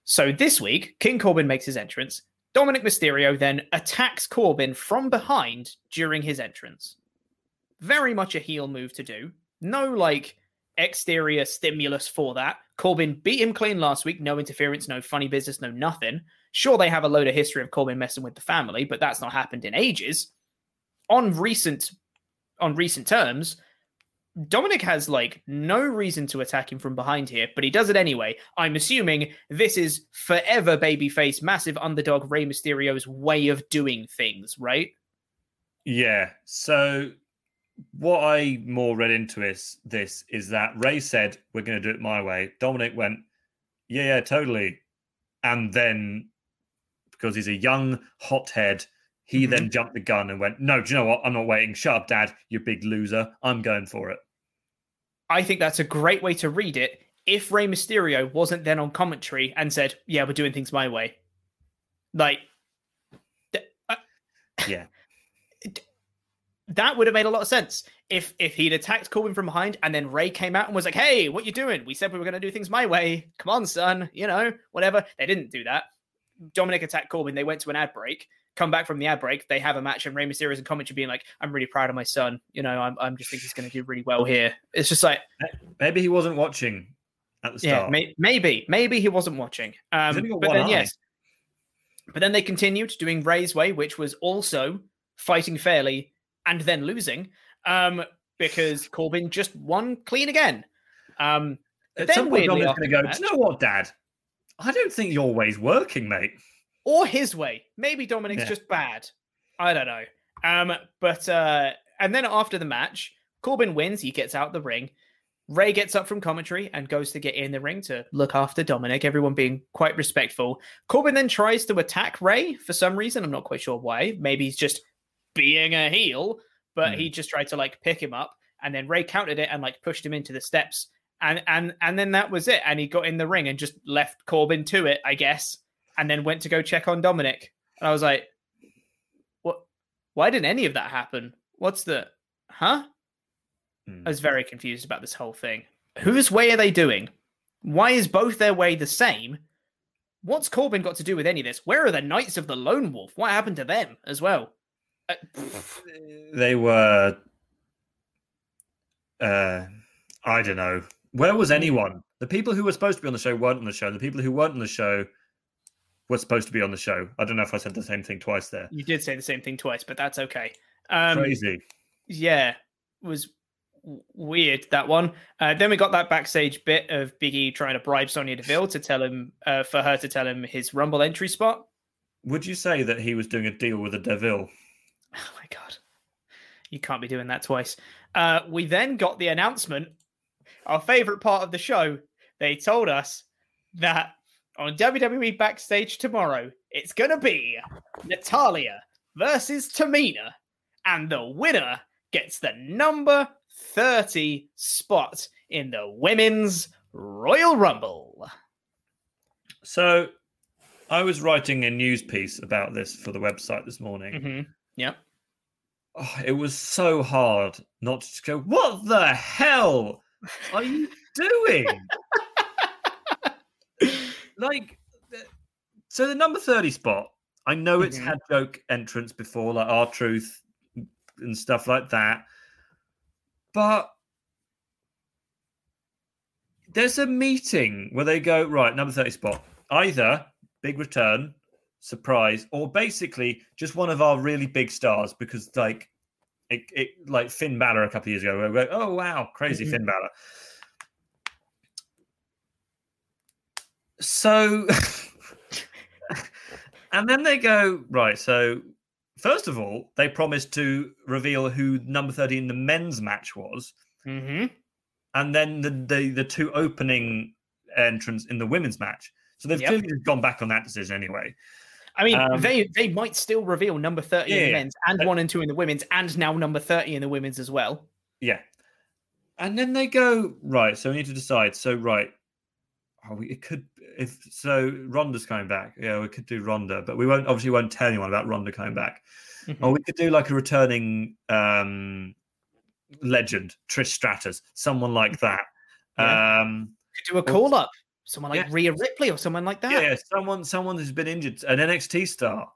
So this week, King Corbin makes his entrance. Dominik Mysterio then attacks Corbin from behind during his entrance. Very much a heel move to do. No like exterior stimulus for that. Corbin beat him clean last week. No interference, no funny business, no nothing. Sure, they have a load of history of Corbin messing with the family, but that's not happened in ages. On recent on recent terms, Dominik has like no reason to attack him from behind here, but he does it anyway. I'm assuming this is forever babyface, massive underdog Rey Mysterio's way of doing things, right? Yeah. So what I more read into is this is that Rey said, We're gonna do it my way. Dominik went, Yeah, yeah, totally. And then because he's a young hothead, he mm-hmm. then jumped the gun and went, No, do you know what? I'm not waiting. Shut up, Dad, you big loser. I'm going for it. I think that's a great way to read it. If Rey Mysterio wasn't then on commentary and said, Yeah, we're doing things my way. Like, uh, yeah. that would have made a lot of sense if if he'd attacked Corbin from behind and then Rey came out and was like, "Hey, what you doing? We said we were going to do things my way. Come on, son. You know, whatever." They didn't do that. Dominik attacked Corbin. They went to an ad break. Come back from the ad break. They have a match, and Rey Mysterio's in commentary being like, "I'm really proud of my son. You know, I'm I'm just think he's going to do really well here." It's just like maybe he wasn't watching at the start. Yeah, may, maybe maybe he wasn't watching. Um, but then eye. yes, but then they continued doing Rey's way, which was also fighting fairly and then losing um, because Corbin just won clean again. Um, At then some point, Dominik's going to go, Do you know what, Dad? I don't think your way's working, mate. Or his way. Maybe Dominik's yeah. just bad. I don't know. Um, but uh, and then after the match, Corbin wins. He gets out the ring. Rey gets up from commentary and goes to get in the ring to look after Dominik, everyone being quite respectful. Corbin then tries to attack Rey for some reason. I'm not quite sure why. Maybe he's just being a heel but mm. he just tried to like pick him up and then Rey countered it and like pushed him into the steps and and and then that was it and he got in the ring and just left Corbin to it I guess and then went to go check on Dominik and I was like what why didn't any of that happen what's the huh mm. I was very confused about this whole thing whose way are they doing why is both their way the same what's Corbin got to do with any of this where are the Knights of the Lone Wolf what happened to them as well they were. Uh, I don't know. Where was anyone? The people who were supposed to be on the show weren't on the show. The people who weren't on the show were supposed to be on the show. I don't know if I said the same thing twice there. You did say the same thing twice, but that's okay. Um, Crazy. Yeah, was weird that one. Uh, then we got that backstage bit of Biggie trying to bribe Sonya Deville to tell him uh, for her to tell him his Rumble entry spot. Would you say that he was doing a deal with the Deville? Oh my god, you can't be doing that twice. Uh, we then got the announcement, our favorite part of the show. They told us that on WWE Backstage tomorrow, it's gonna be Natalya versus Tamina, and the winner gets the number 30 spot in the Women's Royal Rumble. So, I was writing a news piece about this for the website this morning. Mm-hmm. Yeah. Oh, it was so hard not to go, what the hell are you doing? like, so the number 30 spot, I know it's mm-hmm. had joke entrance before, like R-Truth and stuff like that. But there's a meeting where they go, right, number 30 spot, either big return surprise, or basically just one of our really big stars because like it, it like Finn Balor a couple of years ago, we're like, oh wow, crazy mm-hmm. Finn Balor. So, and then they go right. So, first of all, they promised to reveal who number thirty in the men's match was, mm-hmm. and then the, the the two opening entrants in the women's match. So they've yep. clearly gone back on that decision anyway. I mean, um, they they might still reveal number 30 yeah, in the men's and uh, one and two in the women's, and now number 30 in the women's as well. Yeah. And then they go, right, so we need to decide. So, right, oh, it could, if so, Ronda's coming back. Yeah, we could do Ronda, but we won't obviously won't tell anyone about Ronda coming back. Mm-hmm. Or we could do like a returning um legend, Trish Stratus, someone like that. Yeah. Um, could do a call up someone like Yeah. Rhea Ripley or someone like that. Yeah, someone someone who's been injured, an NXT star,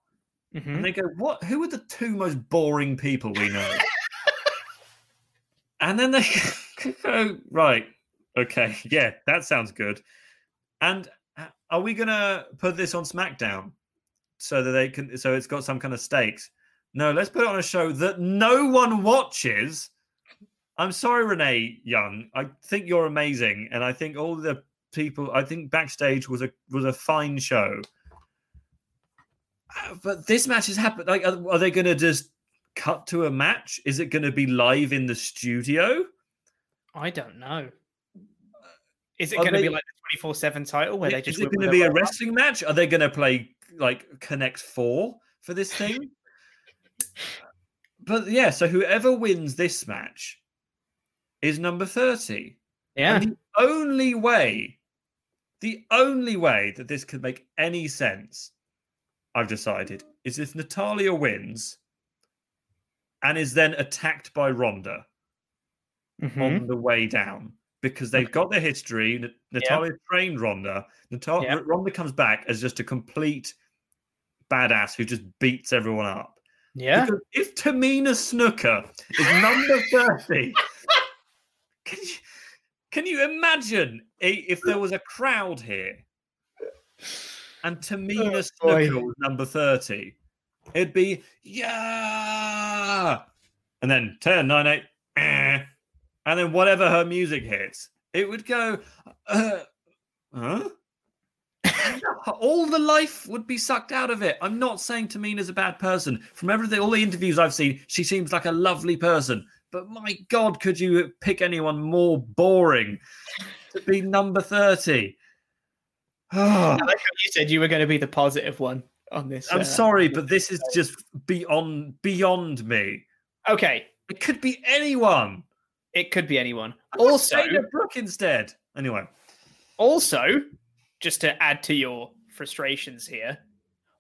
Mhm. and they go, "What? Who are the two most boring people we know?" and then they go, "Right, okay, yeah, that sounds good." And are we gonna put this on SmackDown so that they can? So it's got some kind of stakes. No, let's put it on a show that no one watches. I'm sorry, Renee Young. I think you're amazing, and I think all the people. I think backstage was a was a fine show. Uh, But this match has happened. Like, are, are they going to just cut to a match? Is it going to be live in the studio? I don't know. Is it going to be like the twenty four seven title where they Is it going to be a wrestling match? Are they going to play like Connect Four for this thing? but yeah, so whoever wins this match is number thirty. Yeah. And the only way, the only way that this could make any sense, I've decided, is if Natalya wins and is then attacked by Ronda Mhm. on the way down because they've got their history. N- Natalya trained Ronda. Natalya, Yeah. Ronda comes back as just a complete badass who just beats everyone up. Yeah. Because if Tamina Snuka is number 30, can you, can you imagine if there was a crowd here and Tamina Oh, Snooker boy. was number 30? It'd be, yeah. And then 10, 9, 8, eh. And then whatever her music hits, it would go, uh, huh? all the life would be sucked out of it. I'm not saying Tamina's a bad person. From everything, all the interviews I've seen, she seems like a lovely person. But my God, could you pick anyone more boring to be number 30? I like how you said you were going to be the positive one on this. I'm uh, sorry, but this is just beyond beyond me. Okay, It could be anyone. It could be anyone. Also, Also, Brooke instead. Anyway, also, just to add to your frustrations here,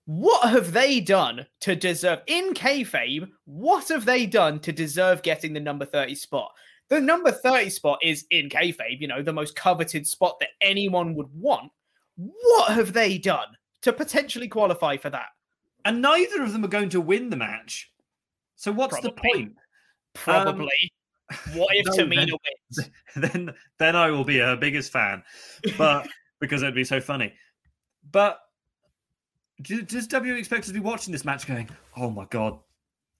what have they done to deserve in kayfabe? What have they done to deserve getting the number thirty spot? The number thirty spot is in kayfabe, you know, the most coveted spot that anyone would want. What have they done to potentially qualify for that? and neither of them are going to win the match. So what's the point? Probably. Um, what if no, Tamina then- wins? then then I will be her biggest fan, but because it'd be so funny. But does W expect to be watching this match, going, "Oh my god,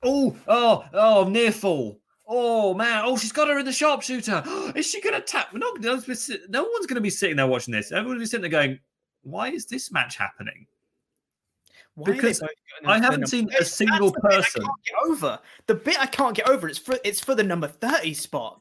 oh oh oh near fall, oh man, oh she's got her in the sharpshooter, is she going to tap?" No one's no one's going to be sitting there watching this. Everyone's be sitting there going, "Why is this match happening?" Why Because I haven't seen a single the person- I can't get over the bit I can't get over. It's for it's for the number thirty spot.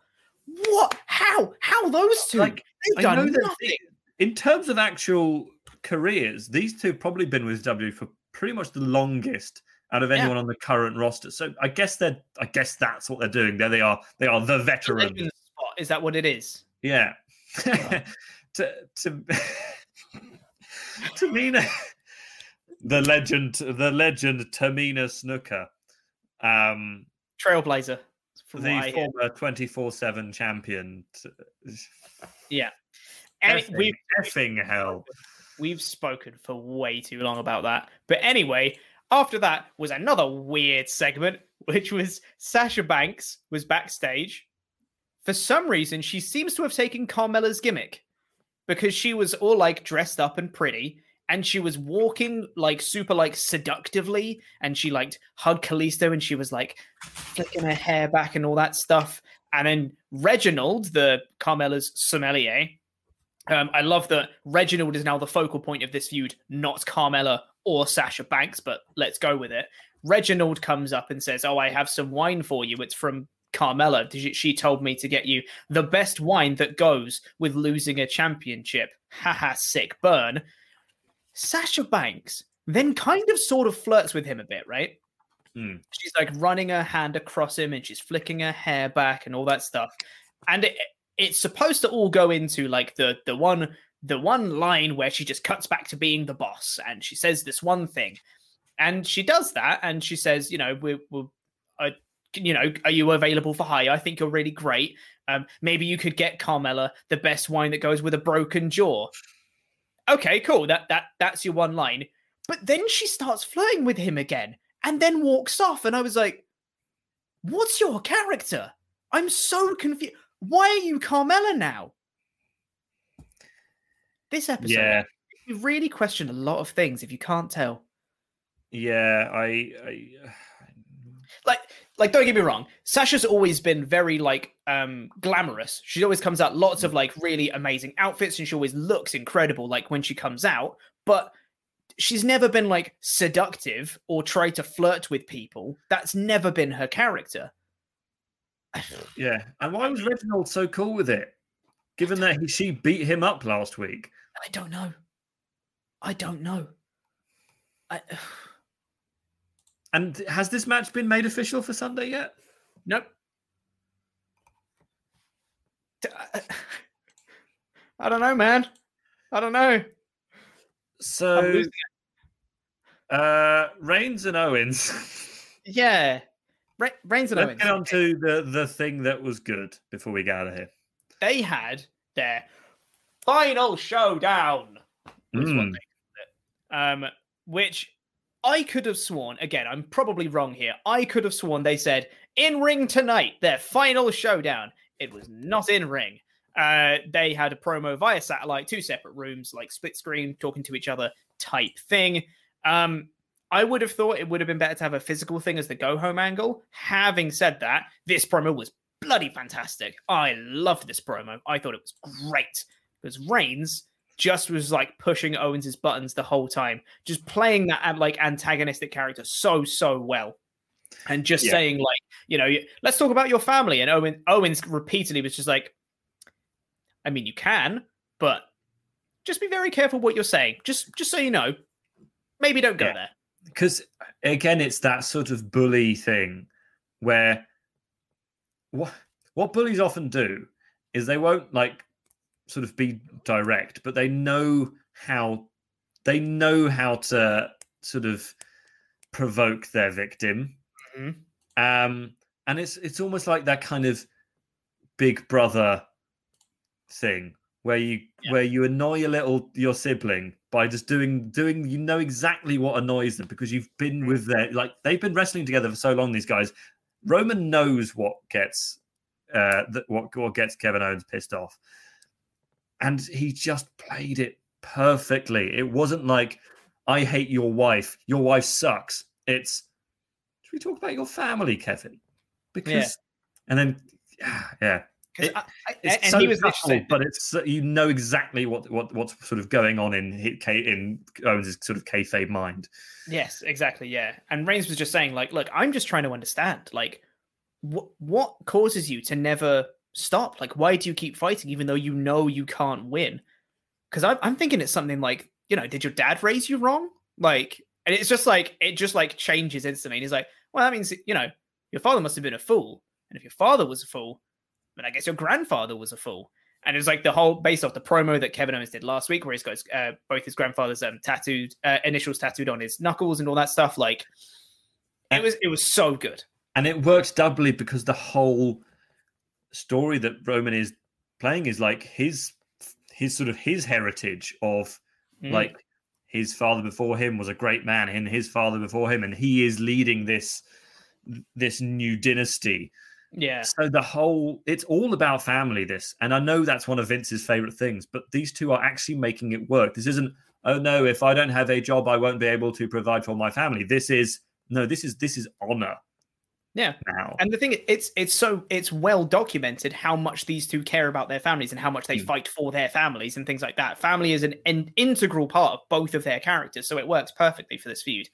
What? How? How those two? Like, They've I know done nothing. in terms of actual careers, these two have probably been with W for pretty much the longest out of Yeah. anyone on the current roster. So I guess they're I guess that's what they're doing. There they are. They are the veterans. Legend spot. Is that what it is? Yeah. to to Tamina the legend the legend Tamina Snuka. Um Trailblazer. The what I hear. former 24-7 champion. Yeah. And Effing, we've effing hell. we've spoken for way too long about that. But anyway, after that was another weird segment, which was Sasha Banks was backstage. For some reason, she seems to have taken Carmella's gimmick because she was all like dressed up and pretty, and she was walking like super like seductively, and she like hugged Kalisto, and she was like flicking her hair back and all that stuff. And then Reginald, the Carmella's sommelier, um, I love that Reginald is now the focal point of this feud, not Carmella or Sasha Banks, but let's go with it. Reginald comes up and says, Oh, I have some wine for you. It's from Carmella. She- She told me to get you the best wine that goes with losing a championship. Haha, sick burn. Sasha Banks then kind of sort of flirts with him a bit, right? Hmm. She's like running her hand across him and she's flicking her hair back and all that stuff. And it, it's supposed to all go into like the the one the one line where she just cuts back to being the boss and she says this one thing. And she does that and she says, you know, we're, we're uh, you know, are you available for hire? I think you're really great. Um, maybe you could get Carmella the best wine that goes with a broken jaw. Okay, cool. That that that's your one line. But then she starts flirting with him again and then walks off. And I was like, what's your character? I'm so confused. Why are you Carmella now? This episode, Yeah. you really question a lot of things if you can't tell. Yeah, I, I Like, like, don't get me wrong. Sasha's always been very like um glamorous. She always comes out lots of like really amazing outfits, and she always looks incredible. Like when she comes out, but she's never been like seductive or try to flirt with people. That's never been her character. yeah. And why was Reginald so cool with it? Given that he, she beat him up last week. I don't know. I don't know. I, And has this match been made official for Sunday yet? nope. I don't know, man. I don't know. So, uh, Reigns and Owens. Yeah. Ra- Reigns and Owens. Let's Owens. get on to the, the thing that was good before we get out of here. They had their final showdown. is what Mm. they it. Um, which I could have sworn, again, I'm probably wrong here. I could have sworn they said in ring tonight, their final showdown. It was not in ring. Uh, they had a promo via satellite, two separate rooms, like split screen, talking to each other type thing. Um, I would have thought it would have been better to have a physical thing as the go home angle. Having said that, this promo was bloody fantastic. I loved this promo. I thought it was great because Reigns just was like pushing Owens's buttons the whole time, just playing that like antagonistic character so so well, and just Yeah. saying like, you know, let's talk about your family. And Owen Owens repeatedly was just like, I mean, you can, but just be very careful what you're saying. Just just so you know, maybe don't go Yeah. there. because again it's that sort of bully thing where what what bullies often do is they won't like sort of be direct but they know how they know how to sort of provoke their victim Mhm. um and it's it's almost like that kind of big brother thing where you Yeah. where you annoy a little your sibling by just doing doing you know exactly what annoys them because you've been with their like they've been wrestling together for so long these guys roman knows what gets uh that what what gets kevin owens pissed off and he just played it perfectly. It wasn't like i hate your wife. Your wife sucks. It's should we talk about your family kevin? Because and then yeah, yeah. It- I- I- it's and so he was subtle, but it's you know exactly what what what's sort of going on in in Owens' sort of kayfabe mind. Yes, exactly. Yeah, and Reigns was just saying, like, look, I'm just trying to understand, like, what what causes you to never stop? Like, why do you keep fighting even though you know you can't win? Because I'm I'm thinking it's something like, you know, did your dad raise you wrong? Like, and it's just like it just like changes instantly. And he's like, well, that means you know your father must have been a fool, and if your father was a fool, then I guess your grandfather was a fool. And it's like the whole based off the promo that Kevin Owens did last week, where he's got his, uh, both his grandfather's um, tattooed uh, initials tattooed on his knuckles and all that stuff. Like it was, it was so good. And it works doubly because the whole story that Roman is playing is like his his sort of his heritage of Mm. like his father before him was a great man and his father before him and he is leading this this new dynasty Yeah, So the whole it's all about family this. And I know that's one of Vince's favorite things, but these two are actually making it work. This isn't oh no, if I don't have a job I won't be able to provide for my family. This is no, this is this is honor yeah. now. And the thing, it's it's so it's well documented how much these two care about their families and how much they Mm. fight for their families and things like that. Family is an, an integral part of both of their characters, so it works perfectly for this feud.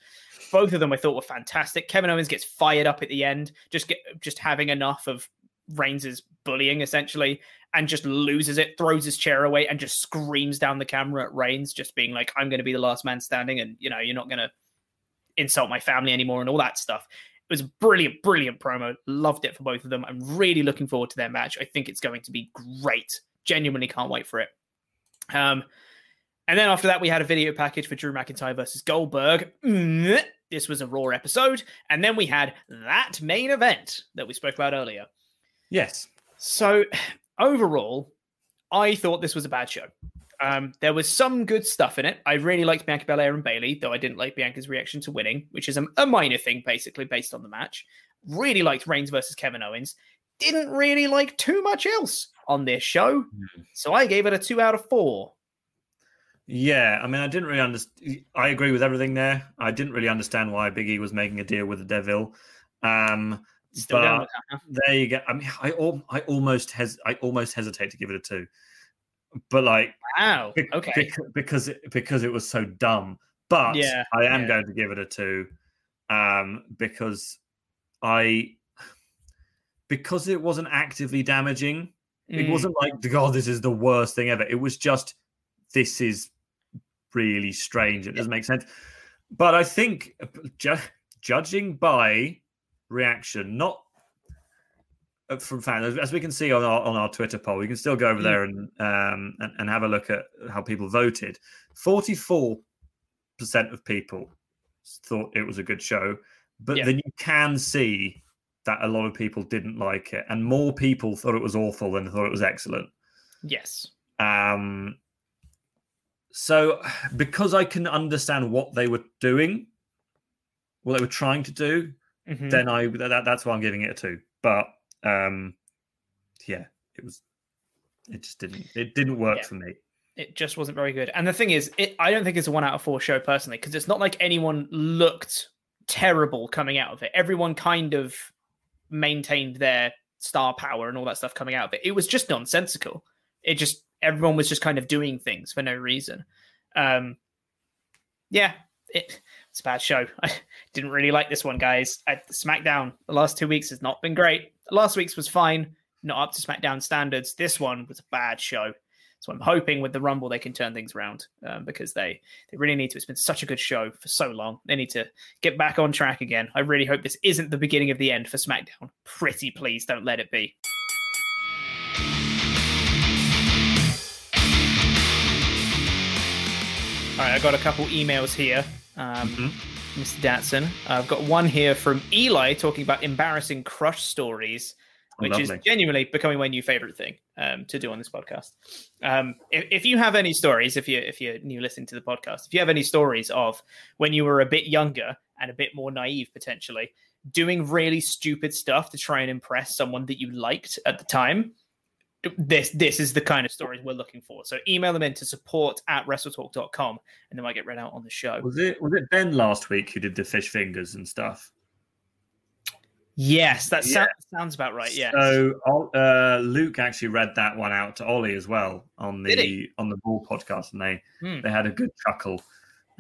Both of them I thought were fantastic. Kevin Owens gets fired up at the end, just get just having enough of Reigns' bullying essentially, and just loses it, throws his chair away, and just screams down the camera at Reigns, just being like, "I'm going to be the last man standing, and you know you're not going to insult my family anymore," and all that stuff. It was a brilliant, brilliant promo. Loved it for both of them. I'm really looking forward to their match. I think it's going to be great. Genuinely can't wait for it. Um, and then after that, we had a video package for Drew McIntyre versus Goldberg. This was a Raw episode. And then we had that main event that we spoke about earlier. Yes. So overall, I thought this was a bad show. Um, there was some good stuff in it. I really liked Bianca Belair and Bayley, though I didn't like Bianca's reaction to winning, which is a, a minor thing, basically, based on the match. Really liked Reigns versus Kevin Owens. Didn't really like too much else on this show. Mm. So I gave it a two out of four. Yeah, I mean, I didn't really understand. I agree with everything there. I didn't really understand why Biggie was making a deal with the Devil. Um, Still but there you go. I mean, I I almost hes I almost hesitate to give it a two, but like wow, be- okay, because it, because it was so dumb. But yeah, I am yeah. going to give it a two, um, because I because it wasn't actively damaging. Mm. It wasn't like God, this is the worst thing ever. It was just this is really strange. It doesn't make sense. But I think ju- judging by reaction, not uh, from fans, as we can see on our on our Twitter poll, we can still go over mm. there and, um, and and have a look at how people voted. Forty four percent of people thought it was a good show, but yeah. then you can see that a lot of people didn't like it, and more people thought it was awful than thought it was excellent. Yes. Um. So, because I can understand what they were doing, what they were trying to do, mm-hmm. then I that, that's why I'm giving it a two. But um, yeah, it was it just didn't it didn't work yeah. for me. It just wasn't very good. And the thing is, it, I don't think it's a one out of four show personally because it's not like anyone looked terrible coming out of it. Everyone kind of maintained their star power and all that stuff coming out of it. It was just nonsensical. It just everyone was just kind of doing things for no reason. Um, yeah, it it's a bad show. I didn't really like this one, guys. I, SmackDown the last two weeks has not been great. Last week's was fine, not up to SmackDown standards. This one was a bad show. So I'm hoping with the Rumble they can turn things around um, because they they really need to. It's been such a good show for so long. They need to get back on track again. I really hope this isn't the beginning of the end for SmackDown. Pretty please don't let it be. All right, I got a couple emails here um, mm-hmm. Mr. Datson. I've got one here from Eli talking about embarrassing crush stories, oh, which Lovely. is genuinely becoming my new favorite thing um, to do on this podcast. Um, if, if, you have any stories, if you if you're new listening to the podcast, if you have any stories of when you were a bit younger and a bit more naive potentially, doing really stupid stuff to try and impress someone that you liked at the time, this this is the kind of stories we're looking for. So email them in to support at wrestletalk.com and they might get read out on the show. Was it was it Ben last week who did the fish fingers and stuff? Yes, that yeah. sounds about right. Yeah. So uh, Luke actually read that one out to Ollie as well on the on the Ball podcast, and they hmm. they had a good chuckle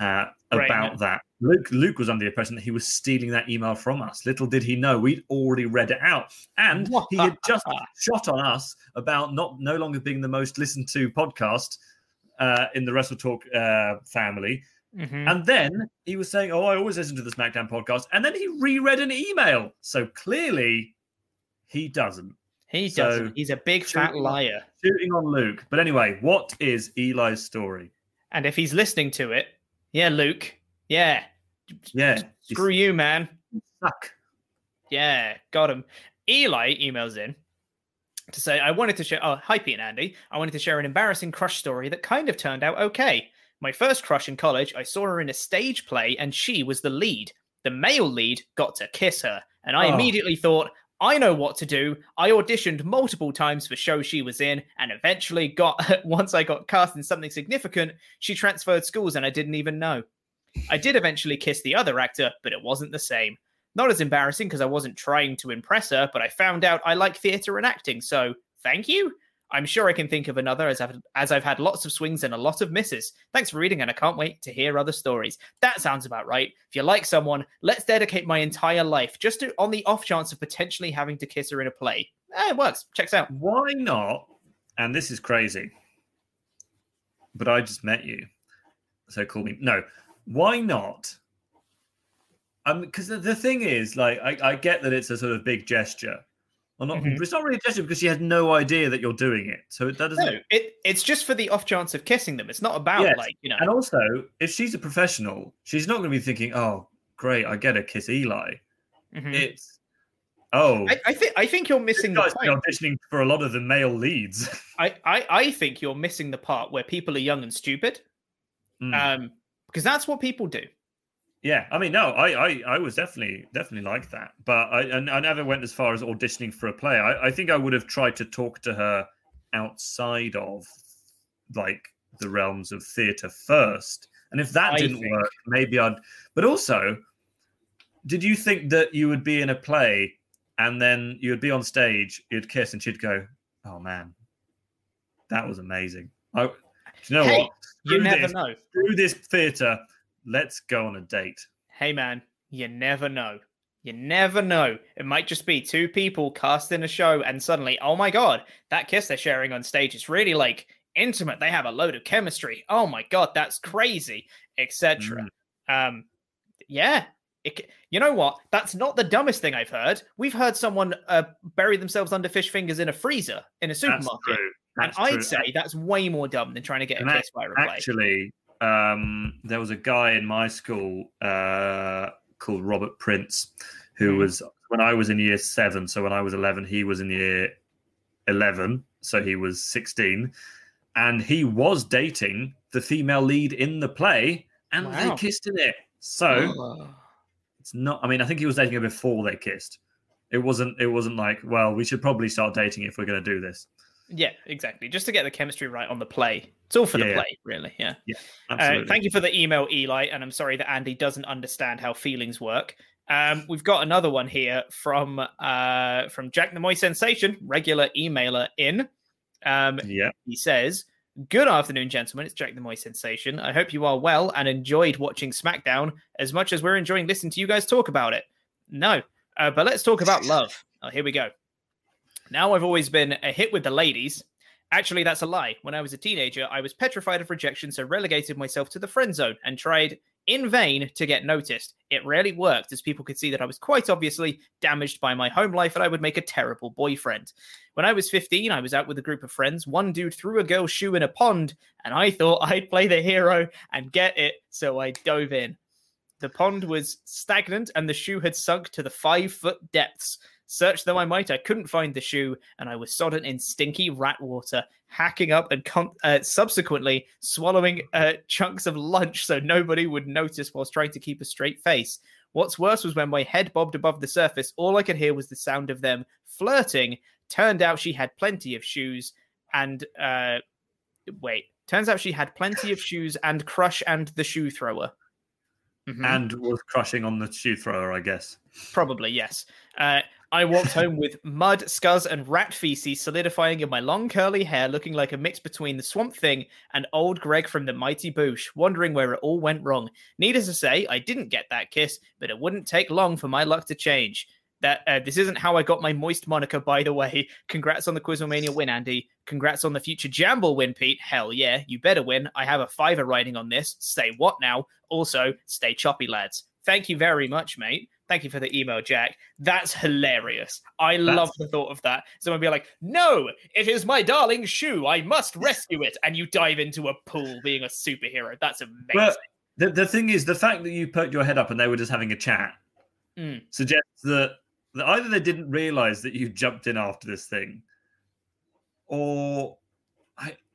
uh, about that. Luke Luke was under the impression that he was stealing that email from us. Little did he know we'd already read it out, and he had just shot on us about not no longer being the most listened to podcast uh, in the Wrestle Talk uh, family. Mm-hmm. And then he was saying, "Oh, I always listen to the SmackDown podcast," and then he reread an email. So clearly, he doesn't. He so, doesn't. He's a big fat liar. Shooting on Luke. But anyway, what is Eli's story? And if he's listening to it, yeah, Luke. Yeah. Yeah. Screw you, man. Suck. Yeah, got him. Eli emails in to say, I wanted to share, oh, hi, Pete and Andy. I wanted to share an embarrassing crush story that kind of turned out okay. My first crush in college, I saw her in a stage play and she was the lead. The male lead got to kiss her. And I oh. immediately thought, I know what to do. I auditioned multiple times for shows she was in, and eventually got once I got cast in something significant, she transferred schools and I didn't even know. I did eventually kiss the other actor, but it wasn't the same. Not as embarrassing because I wasn't trying to impress her, but I found out I like theatre and acting, so thank you. I'm sure I can think of another as I've, as I've had lots of swings and a lot of misses. Thanks for reading, and I can't wait to hear other stories. That sounds about right. If you like someone, let's dedicate my entire life just to, on the off chance of potentially having to kiss her in a play. Eh, it works. Checks out. Why not? And this is crazy, but I just met you, so call me. No, why not? Um, because the, the thing is, like, I, I get that it's a sort of big gesture well, not, mm-hmm. It's not really gesture because she has no idea that you're doing it. So that doesn't. No, it, it's just for the off chance of kissing them. It's not about yes. like you know. And also, if she's a professional, she's not going to be thinking, "Oh, great, I get a kiss Eli." Mm-hmm. It's Oh, I, I think I think you're missing the point. auditioning for a lot of the male leads. I, I I think you're missing the part where people are young and stupid. Mm. Um, because that's what people do. Yeah, I mean, no, I, I, I was definitely, definitely like that, but I, and I never went as far as auditioning for a play. I, I think I would have tried to talk to her outside of, like, the realms of theatre first, and if that I didn't think- work, maybe I'd. But also, did you think that you would be in a play and then you would be on stage, you'd kiss, and she'd go, "Oh man, that was amazing." I, do you know Hey, what? you never this. know. Through this theatre, let's go on a date. Hey man, you never know. You never know. It might just be two people cast in a show, and suddenly, oh my god, that kiss they're sharing on stage is really like intimate. They have a load of chemistry. Oh my god, that's crazy, etc. Um, yeah. It, you know what? That's not the dumbest thing I've heard. We've heard someone uh, bury themselves under fish fingers in a freezer in a supermarket, and I'd true. say that's way more dumb than trying to get a And kiss by a play. Actually, um, there was a guy in my school uh, called Robert Prince, who Hmm. was when I was in year seven. So when I was eleven, he was in year eleven. So he was sixteen, and he was dating the female lead in the play, and Wow. they kissed in it. So it's not. I mean, I think he was dating her before they kissed. It wasn't. It wasn't like, well, we should probably start dating if we're going to do this. Yeah, exactly. Just to get the chemistry right on the play. It's all for the Yeah, yeah. play, really. Yeah. Yeah, Uh, thank you for the email, Eli. And I'm sorry that Andy doesn't understand how feelings work. Um, we've got another one here from uh, from Jack the Moist Sensation, regular emailer in. Um, yeah. He says, Good afternoon, gentlemen. It's Jack the Moist Sensation. I hope you are well and enjoyed watching SmackDown as much as we're enjoying listening to you guys talk about it. No, uh, but let's talk about love. Oh, here we go. Now I've always been a hit with the ladies. Actually, that's a lie. When I was a teenager, I was petrified of rejection, so relegated myself to the friend zone and tried in vain to get noticed. It rarely worked, as people could see that I was quite obviously damaged by my home life and I would make a terrible boyfriend. When I was 15, I was out with a group of friends. One dude threw a girl's shoe in a pond, and I thought I'd play the hero and get it, so I dove in. The pond was stagnant and the shoe had sunk to the five foot depths. Search though I might, I couldn't find the shoe, and I was sodden in stinky rat water, hacking up and con- uh, subsequently swallowing uh, chunks of lunch so nobody would notice whilst trying to keep a straight face. What's worse was when my head bobbed above the surface, all I could hear was the sound of them flirting. Turned out she had plenty of shoes and uh, wait. Turns out she had plenty of shoes and Crush and the shoe thrower. Mhm. And was crushing on the shoe thrower, I guess. Probably, yes. Uh, I walked home with mud, scuzz, and rat feces solidifying in my long curly hair, looking like a mix between the Swamp Thing and old Gregg from the Mighty Boosh, wondering where it all went wrong. Needless to say, I didn't get that kiss, but it wouldn't take long for my luck to change. That uh, this isn't how I got my moist moniker, by the way. Congrats on the Quizmania win, Andy. Congrats on the future Jamble win, Pete. Hell yeah, you better win. I have a fiver riding on this. Say what now? Also, stay choppy, lads. Thank you very much, mate. Thank you for the email, Jack. That's hilarious. I love the thought of that. Someone be like, "No, it is my darling shoe. I must rescue it," and you dive into a pool being a superhero. That's amazing. But the, the thing is, the fact that you put your head up and they were just having a chat Mm. suggests that, that either they didn't realize that you jumped in after this thing, or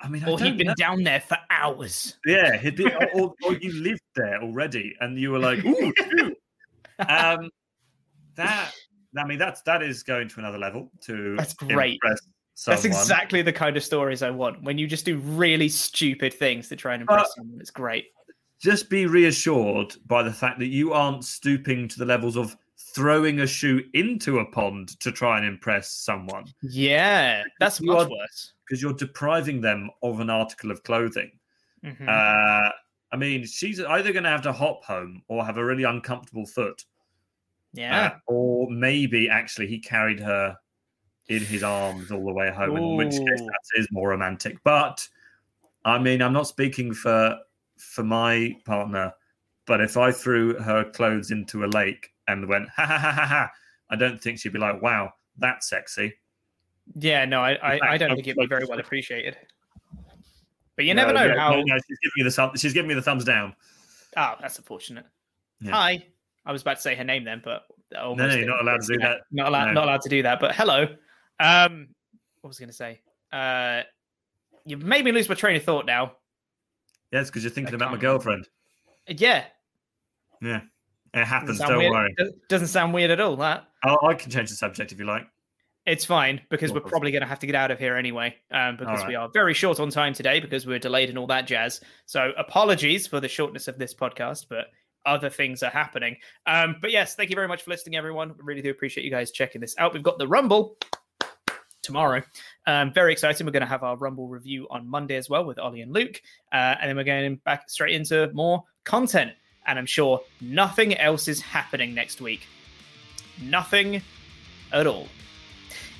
I, I mean, I Or he'd been know. down there for hours. Yeah, he'd been, or, or, or you lived there already, and you were like, "Ooh, um, that I mean, that's that is going to another level to That's great. someone. That's exactly the kind of stories I want. When you just do really stupid things to try and impress Uh, someone, it's great. Just be reassured by the fact that you aren't stooping to the levels of throwing a shoe into a pond to try and impress someone. Yeah, that's You much are- worse. because you're depriving them of an article of clothing. Mhm. Uh, I mean, she's either going to have to hop home or have a really uncomfortable foot. yeah. Uh, or maybe actually he carried her in his arms all the way home, in which case that is more romantic. But I mean, I'm not speaking for for my partner, but if I threw her clothes into a lake and went ha ha ha ha ha, I don't think she'd be like, "Wow, that's sexy." yeah, no, I, I, I don't think it'd be very well appreciated. But you never know yeah, how. No, no, she's giving me the thumb, she's giving me the thumbs down. Oh, that's unfortunate. Yeah. Hi. I was about to say her name then, but no, no, you're not allowed to do that. Not allowed, no. not allowed to do that. But hello. Um, what was I going to say? Uh, you made me lose my train of thought now. Yes, because you're thinking about my girlfriend. Yeah. Yeah. It happens. Don't weird. worry. Doesn't sound weird at all. That. i I can change the subject if you like. It's fine because we're probably going to have to get out of here anyway, um, because right. we are very short on time today because we're delayed and all that jazz. So apologies for the shortness of this podcast, but other things are happening. Um, but yes, thank you very much for listening, everyone. really do appreciate you guys checking this out. We've got the Rumble tomorrow. Um, very exciting. We're going to have our Rumble review on Monday as well with Ollie and Luke. Uh, and then we're going back straight into more content. And I'm sure nothing else is happening next week. Nothing at all.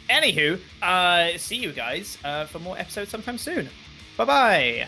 Anywho, uh, see you guys uh, for more episodes sometime soon. Bye bye.